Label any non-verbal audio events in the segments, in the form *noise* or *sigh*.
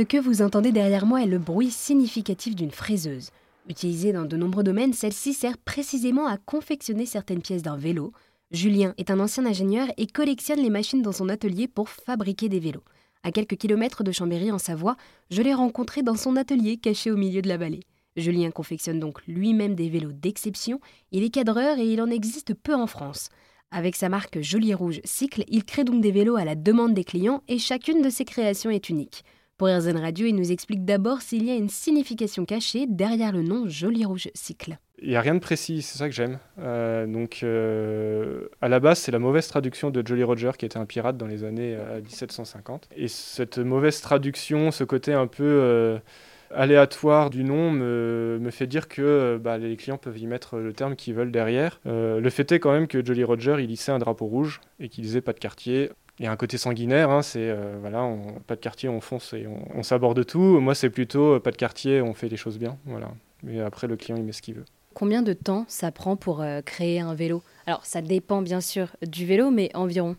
Ce que vous entendez derrière moi est le bruit significatif d'une fraiseuse. Utilisée dans de nombreux domaines, celle-ci sert précisément à confectionner certaines pièces d'un vélo. Julien est un ancien ingénieur et collectionne les machines dans son atelier pour fabriquer des vélos. À quelques kilomètres de Chambéry en Savoie, je l'ai rencontré dans son atelier caché au milieu de la vallée. Julien confectionne donc lui-même des vélos d'exception, il est cadreur et il en existe peu en France. Avec sa marque Joli Rouge Cycle, il crée donc des vélos à la demande des clients et chacune de ses créations est unique. Pour RZN Radio, il nous explique d'abord s'il y a une signification cachée derrière le nom Joli Rouge Cycle. Il n'y a rien de précis, c'est ça que j'aime. Euh, donc, euh, à la base, c'est la mauvaise traduction de Jolly Roger, qui était un pirate dans les années 1750. Euh, et cette mauvaise traduction, ce côté un peu aléatoire du nom me, fait dire que bah, les clients peuvent y mettre le terme qu'ils veulent derrière. le fait est quand même que Jolly Roger, il hissait un drapeau rouge et qu'il disait pas de quartier. Il y a un côté sanguinaire, hein, c'est voilà, pas de quartier, on fonce et on, on s'aborde tout. Moi, c'est plutôt pas de quartier, on fait les choses bien. Voilà. Mais après, le client, il met ce qu'il veut. Combien de temps ça prend pour euh, créer un vélo? Alors, ça dépend bien sûr du vélo, mais environ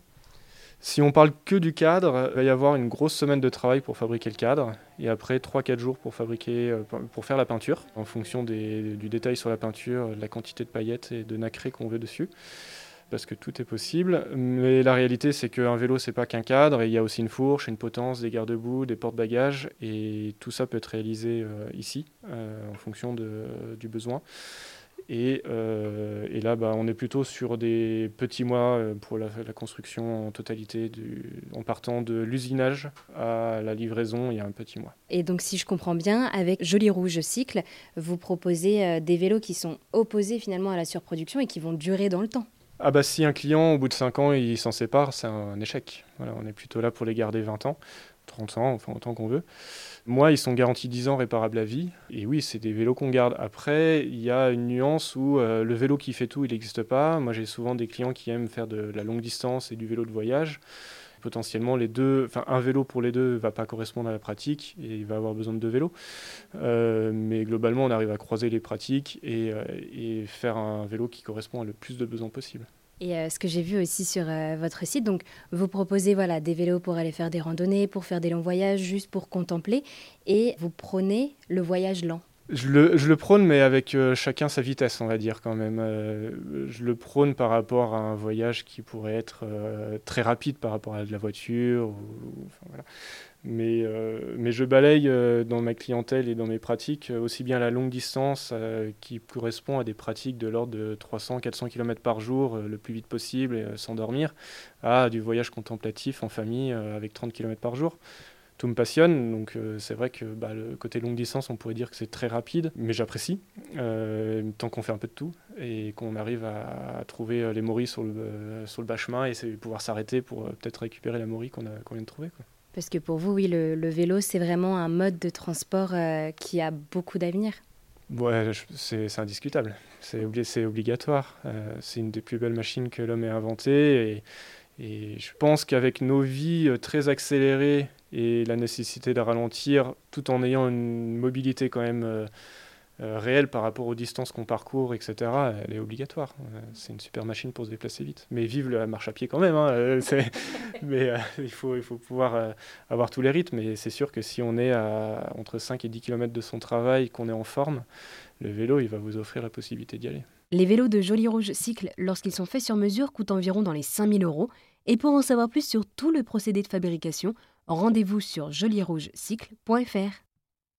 si on parle que du cadre, il va y avoir une grosse semaine de travail pour fabriquer le cadre et après 3-4 jours pour, fabriquer, euh, pour faire la peinture en fonction du détail sur la peinture, de la quantité de paillettes et de nacré qu'on veut dessus parce que tout est possible. Mais la réalité, c'est qu'un vélo, c'est pas qu'un cadre. il y a aussi une fourche, une potence, des garde-boue, des porte-bagages. Et tout ça peut être réalisé euh, ici, en fonction du besoin. Euh, et, là, bah, on est plutôt sur des petits mois euh, pour la, construction en totalité, en partant de l'usinage à la livraison, il y a un petit mois. Et donc, si je comprends bien, avec Joli Rouge Cycle, vous proposez euh, des vélos qui sont opposés finalement à la surproduction et qui vont durer dans le temps. Ah bah si un client, au bout de 5 ans, il s'en sépare, c'est un échec. Voilà, on est plutôt là pour les garder 20 ans. 30 ans, enfin autant qu'on veut. Moi, ils sont garantis 10 ans réparables à vie. Et oui, c'est des vélos qu'on garde. Après, il y a une nuance où euh, le vélo qui fait tout, il n'existe pas. Moi, j'ai souvent des clients qui aiment faire de la longue distance et du vélo de voyage. Potentiellement, les deux, enfin, un vélo pour les deux va pas correspondre à la pratique et il va avoir besoin de deux vélos. Euh, mais globalement, on arrive à croiser les pratiques et, euh, et faire un vélo qui correspond à le plus de besoins possible. Et euh, ce que j'ai vu aussi sur votre site, donc vous proposez voilà des vélos pour aller faire des randonnées, pour faire des longs voyages, juste pour contempler, et vous prônez le voyage lent. Je le, prône, mais avec euh, chacun sa vitesse, on va dire quand même. je le prône par rapport à un voyage qui pourrait être très rapide par rapport à de la voiture. Mais, euh, mais je balaye euh, dans ma clientèle et dans mes pratiques euh, aussi bien la longue distance qui correspond à des pratiques de l'ordre de 300-400 km par jour le plus vite possible sans dormir, à du voyage contemplatif en famille avec 30 km par jour. Tout me passionne, donc c'est vrai que bah, le côté longue distance, on pourrait dire que c'est très rapide, mais j'apprécie, tant qu'on fait un peu de tout et qu'on arrive à, trouver les moris sur le, sur le bas chemin et pouvoir s'arrêter pour peut-être récupérer la mori qu'on vient de trouver. Quoi. Parce que pour vous, oui, le, vélo, c'est vraiment un mode de transport euh, qui a beaucoup d'avenir. Ouais, c'est indiscutable. C'est obligatoire. Euh, c'est une des plus belles machines que l'homme ait inventées. Et, et je pense qu'avec nos vies euh, très accélérées et la nécessité de ralentir, tout en ayant une mobilité quand même euh, réelle par rapport aux distances qu'on parcourt, etc., elle est obligatoire. Euh, c'est une super machine pour se déplacer vite. Mais vive la marche à pied quand même. Hein, euh, *laughs* *laughs* mais il, faut, il faut pouvoir avoir tous les rythmes. Et c'est sûr que si on est à entre 5 et 10 km de son travail, qu'on est en forme, le vélo, il va vous offrir la possibilité d'y aller. Les vélos de Joli Rouge Cycle, lorsqu'ils sont faits sur mesure, coûtent environ dans les 5000 euros. Et pour en savoir plus sur tout le procédé de fabrication, rendez-vous sur jolirougecycle.fr.